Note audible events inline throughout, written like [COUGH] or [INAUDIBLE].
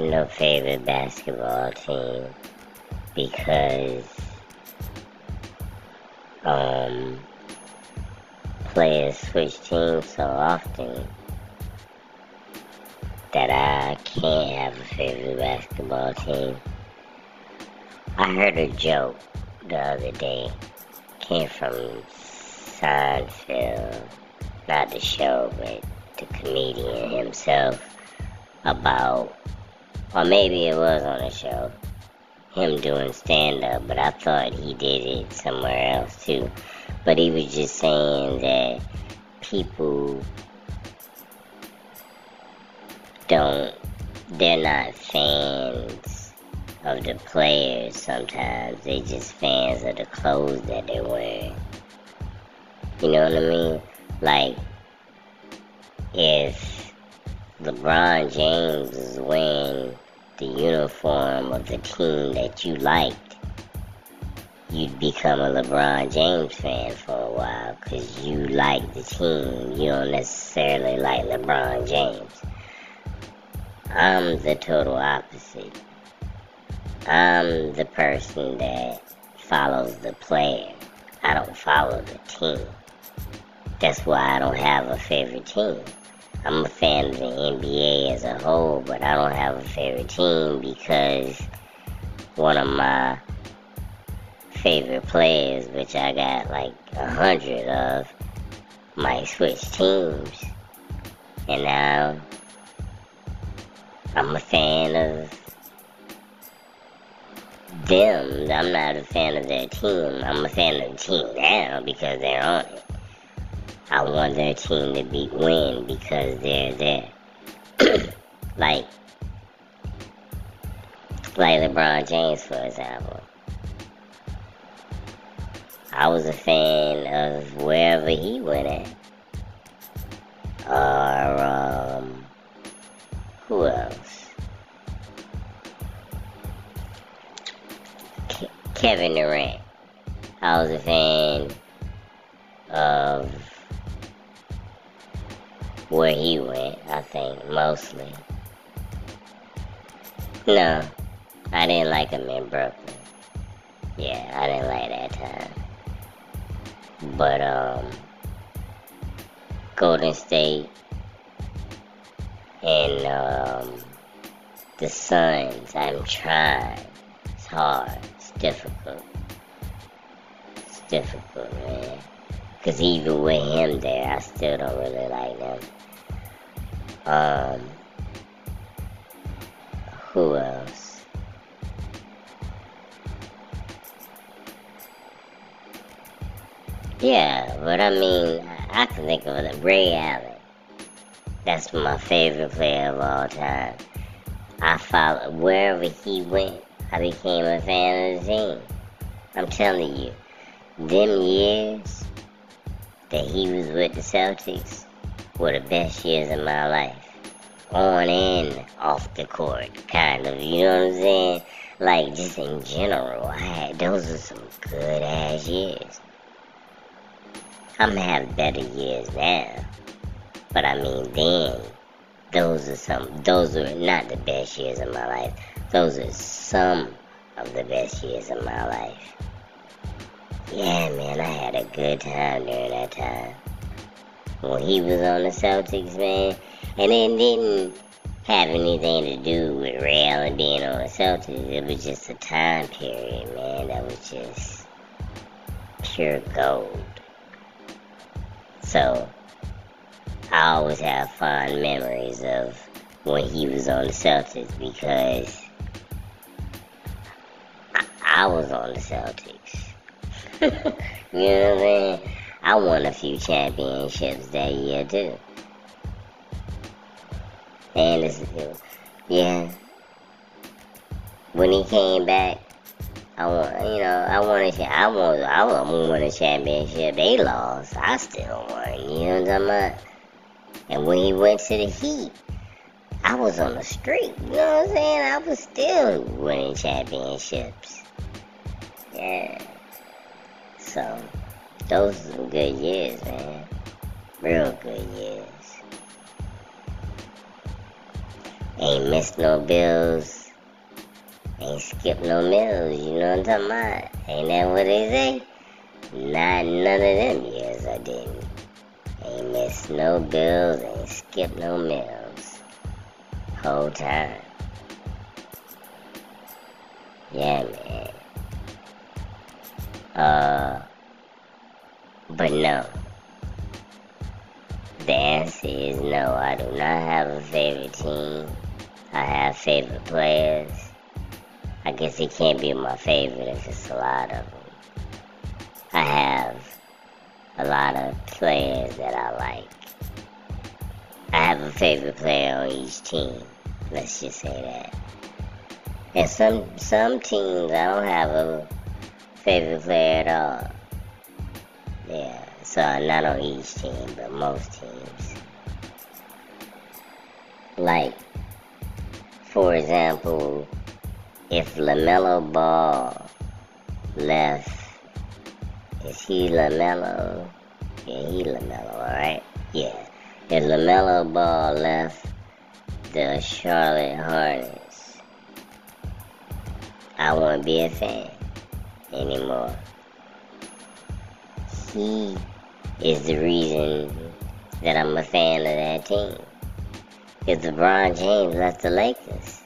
no favorite basketball team because um, players switch teams so often that I can't have a favorite basketball team. I heard a joke the other day, came from Seinfeld, not the show, but the comedian himself, about, or maybe it was on a show, him doing stand up, but I thought he did it somewhere else too. But he was just saying that people don't, they're not fans of the players sometimes. They just fans of the clothes that they wear. You know what I mean? Like, if LeBron James is wearing the uniform of the team that you liked, you'd become a LeBron James fan for a while because you like the team. You don't necessarily like LeBron James. I'm the total opposite. I'm the person that follows the player. I don't follow the team. That's why I don't have a favorite team. I'm a fan of the NBA as a whole, but I don't have a favorite team because one of my favorite players, which I got like a hundred of, might switch teams. And now I'm a fan of them. I'm not a fan of their team. I'm a fan of the team now because they're on it. I want their team to be win because they're there. [COUGHS] like like LeBron James for example. I was a fan of wherever he went at. Or um who else? Ke- Kevin Durant. I was a fan of where he went, I think, mostly. No, I didn't like him in Brooklyn. Yeah, I didn't like that time. But, um, Golden State and, um, the Suns, I'm trying. It's hard. It's difficult. It's difficult, man. Because even with him there, I still don't really like them. Um, who else? Yeah, but I mean, I can think of it. Ray Allen. That's my favorite player of all time. I followed wherever he went. I became a fan of the team. I'm telling you, them years that he was with the Celtics were the best years of my life. On and off the court, kind of. You know what I'm saying? Like, just in general, I had, those are some good ass years. I'm gonna have better years now. But I mean, then, those are some, those are not the best years of my life. Those are some of the best years of my life. Man, I had a good time during that time when he was on the Celtics, man. And it didn't have anything to do with Ray Allen being on the Celtics. It was just a time period, man, that was just pure gold. So, I always have fond memories of when he was on the Celtics because I, I was on the Celtics. [LAUGHS] you know what I mean? I won a few championships that year too. And it's, yeah. When he came back, I want, you know, I wanted, to, I want, I to a championship. They lost, I still won. You know what I'm talking? And when he went to the Heat, I was on the street. You know what I'm saying? I was still winning championships. Yeah. So, those are some good years, man. Real good years. Ain't missed no bills. Ain't skipped no meals. You know what I'm talking about? Ain't that what they say? Not none of them years I didn't. Ain't missed no bills. Ain't skipped no meals. Whole time. Yeah, man. Uh, but no. The answer is no. I do not have a favorite team. I have favorite players. I guess it can't be my favorite if it's a lot of them. I have a lot of players that I like. I have a favorite player on each team. Let's just say that. And some some teams I don't have a favorite player at all. Yeah, so not on each team, but most teams. Like, for example, if LaMelo Ball left, is he LaMelo? Yeah, he LaMelo, alright? Yeah. If LaMelo Ball left the Charlotte Hornets, I won't be a fan anymore. He is the reason that I'm a fan of that team. If LeBron James left the Lakers,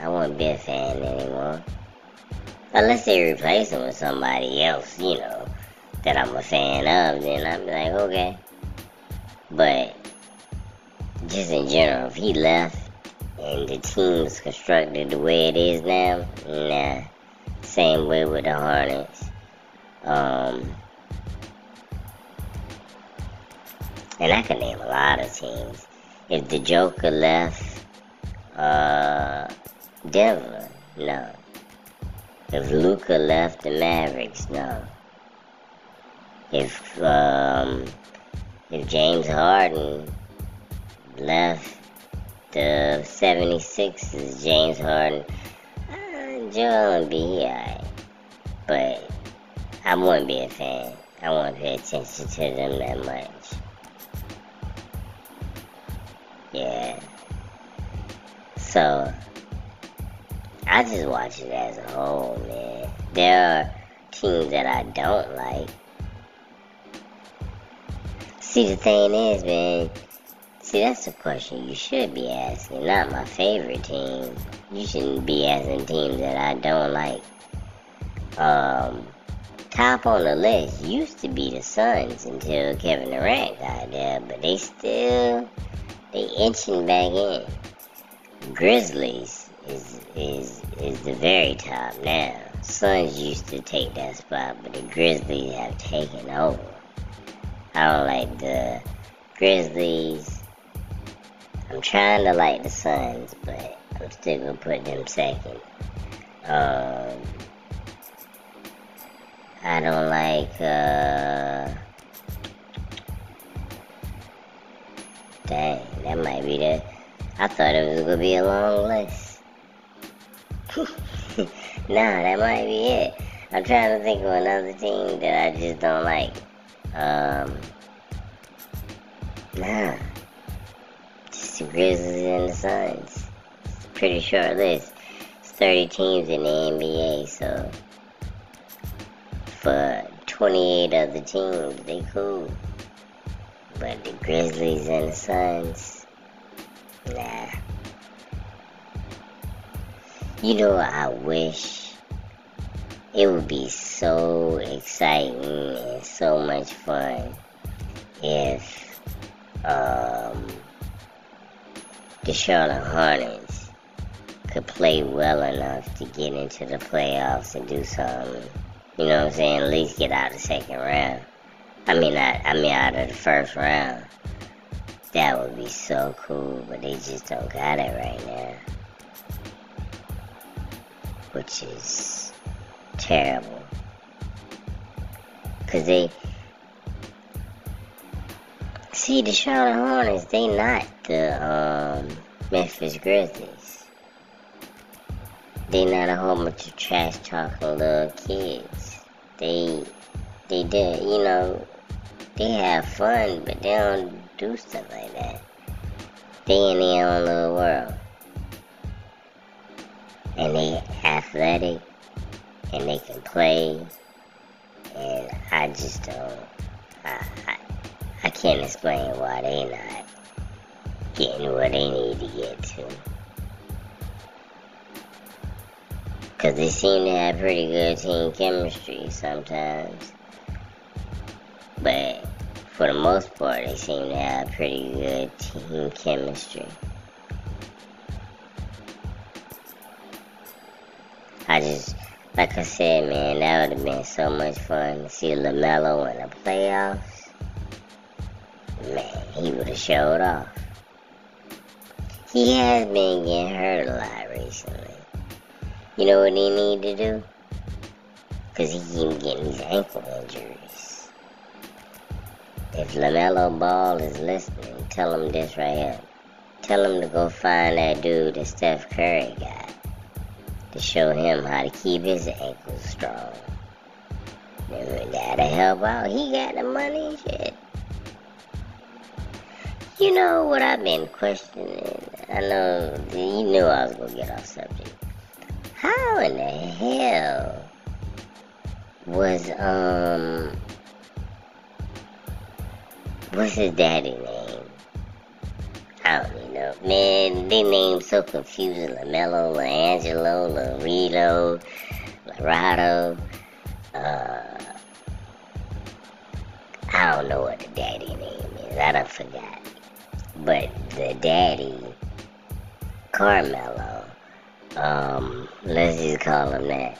I won't be a fan anymore. Unless they replace him with somebody else, you know, that I'm a fan of, then I'm like, okay. But just in general, if he left and the team's constructed the way it is now, nah. Same way with the Hornets. Um, and I can name a lot of teams. If the Joker left uh, Denver, no. If Luka left the Mavericks, no. If um, if James Harden left the 76ers, James Harden, Joel would be alright. But I wouldn't be a fan. I wouldn't pay attention to them that much. Yeah. So, I just watch it as a whole, man. There are teams that I don't like. See, the thing is, man, see, that's the question you should be asking, not my favorite team. You shouldn't be asking teams that I don't like. Um, top on the list used to be the Suns until Kevin Durant got there, but they still they inching back in. Grizzlies is is is the very top now. Suns used to take that spot, but the Grizzlies have taken over. I don't like the Grizzlies. I'm trying to like the Suns, but I'm still gonna put them second. Um, I don't like uh Dang, that might be the. I thought it was gonna be a long list. [LAUGHS] nah, that might be it. I'm trying to think of another team that I just don't like. Um, nah, the Grizzlies and the Suns. It's a pretty short list. It's 30 teams in the NBA, so for 28 other teams, they cool. But the Grizzlies and the Suns, nah. You know, I wish it would be so exciting and so much fun if um, the Charlotte Hornets could play well enough to get into the playoffs and do something. You know what I'm saying? At least get out of the second round. I mean, I, I mean, out of the first round. That would be so cool, but they just don't got it right now. Which is terrible. Cause they, see the Charlotte Hornets, they not the um, Memphis Grizzlies. They not a whole bunch of trash talking little kids. They, they did, you know, they have fun, but they don't do stuff like that. They in their own little world. And they athletic and they can play. And I just don't I, I, I can't explain why they not getting where they need to get to. Because they seem to have pretty good team chemistry sometimes. But for the most part, they seem to have pretty good team chemistry. I just, like I said, man, that would have been so much fun to see LaMelo in the playoffs. Man, he would have showed off. He has been getting hurt a lot recently. You know what he need to do? Because he keep getting these ankle injuries. If LaMelo Ball is listening, tell him this right here. Tell him to go find that dude that Steph Curry got to show him how to keep his ankles strong. That'll help out. He got the money shit. You know what I've been questioning? I know you knew I was gonna get off subject. How in the hell was um what's his daddy name? I don't even know. Man, they names so confusing. LaMelo, LaAngelo, Larito, Larado. Uh, I don't know what the daddy name is. I don't forgot. But the daddy, Carmelo, um, let's just call him that.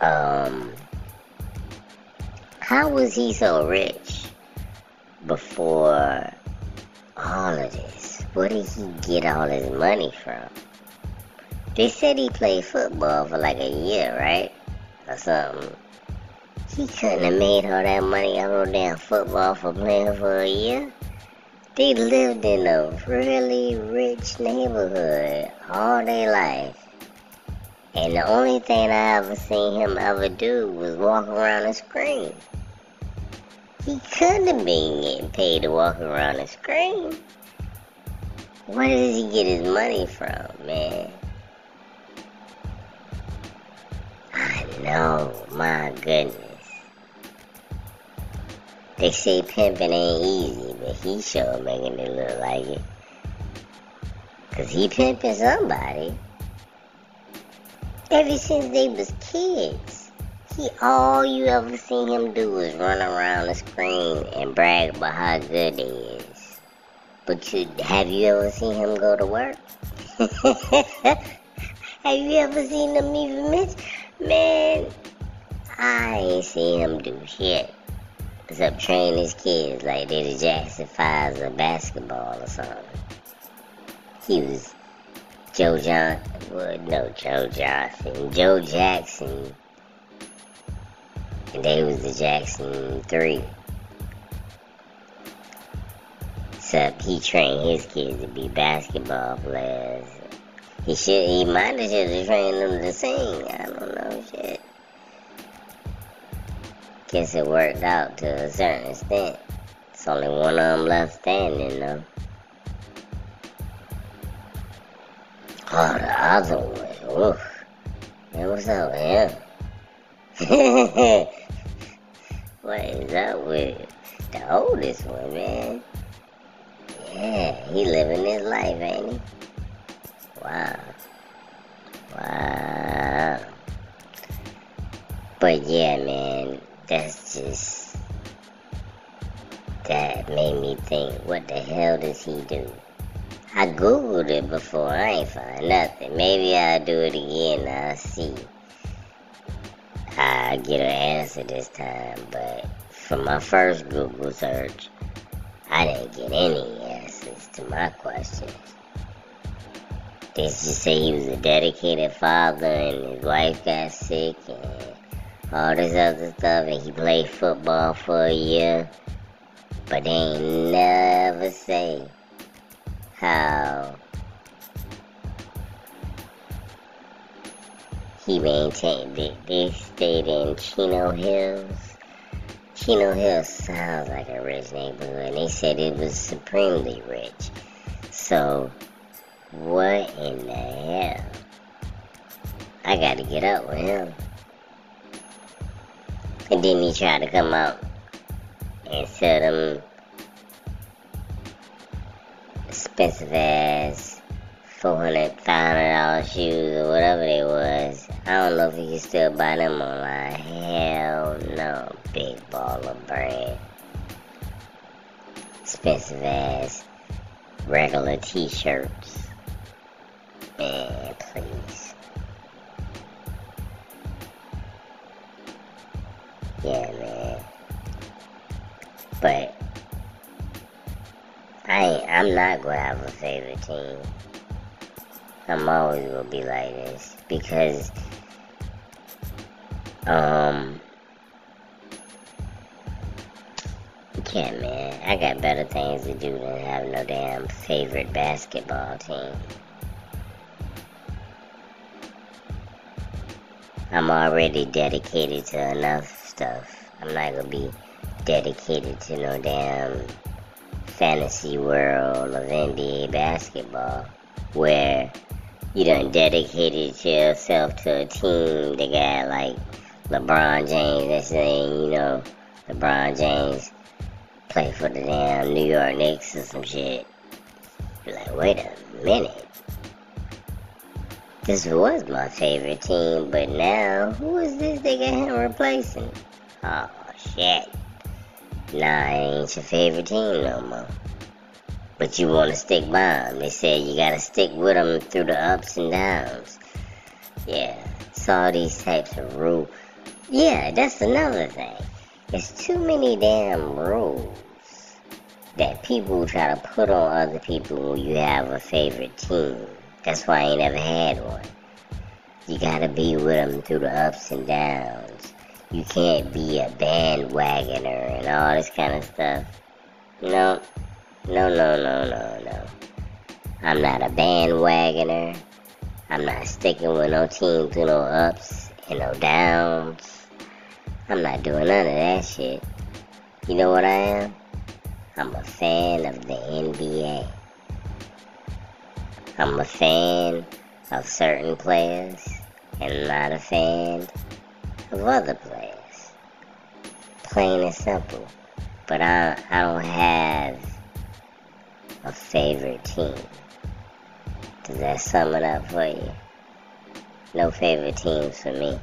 Um, how was he so rich before all of this? Where did he get all his money from? They said he played football for like a year, right? Or something. He couldn't have made all that money off of damn football for playing for a year. They lived in a really rich neighborhood all their life. And the only thing I ever seen him ever do was walk around and scream. He couldn't have been getting paid to walk around and scream. Where does he get his money from, man? I know, my goodness. They say pimping ain't easy, but he sure making it look like it. Cause he pimping somebody. Ever since they was kids. He all you ever seen him do is run around the screen and brag about how good he is. But you have you ever seen him go to work? [LAUGHS] have you ever seen him even miss? Man, I ain't seen him do shit except train his kids like they the Jackson Fives of basketball or something. He was Joe Johnson, well, no Joe Johnson, Joe Jackson, and they was the Jackson Three. Except he trained his kids to be basketball players. He should, he might have have trained them to sing. I don't know, shit guess it worked out to a certain extent. It's only one of them left standing, though. Oh, the other one. Oof. Man, what's up with [LAUGHS] him? what is up with the oldest one, man? Yeah, he living his life, ain't he? Wow. Wow. But yeah, man, that's just that made me think, what the hell does he do? I googled it before, I ain't find nothing. Maybe I'll do it again. I'll see. I get an answer this time, but from my first Google search, I didn't get any answers to my questions. They just say he was a dedicated father and his wife got sick and all this other stuff, and he played football for a year, but they ain't never say how he maintained it. They stayed in Chino Hills, Chino Hills sounds like a rich neighborhood, and they said it was supremely rich. So, what in the hell? I gotta get up with him. And then he tried to come out and sell them expensive ass five hundred dollar shoes or whatever they was. I don't know if you can still buy them online. Hell no, big baller brand. Expensive ass regular t-shirts. Man, please. Yeah, man. But I I'm not gonna have a favorite team. I'm always gonna be like this because um yeah man, I got better things to do than have no damn favorite basketball team. I'm already dedicated to enough stuff. I'm not gonna be dedicated to no damn fantasy world of NBA basketball where you done dedicated yourself to a team that got like LeBron James. That's saying, you know, LeBron James play for the damn New York Knicks or some shit. You're like, wait a minute. This was my favorite team, but now who is this they got him replacing? Oh shit. Nah, ain't your favorite team no more. But you want to stick by them. They said you got to stick with them through the ups and downs. Yeah, it's all these types of rules. Yeah, that's another thing. There's too many damn rules that people try to put on other people when you have a favorite team. That's why I ain't ever had one. You gotta be with them through the ups and downs. You can't be a bandwagoner and all this kind of stuff. No, no, no, no, no, no. I'm not a bandwagoner. I'm not sticking with no team through no ups and no downs. I'm not doing none of that shit. You know what I am? I'm a fan of the NBA. I'm a fan of certain players and not a fan of other players. Plain and simple. But I, I don't have a favorite team. Does that sum it up for you? No favorite teams for me.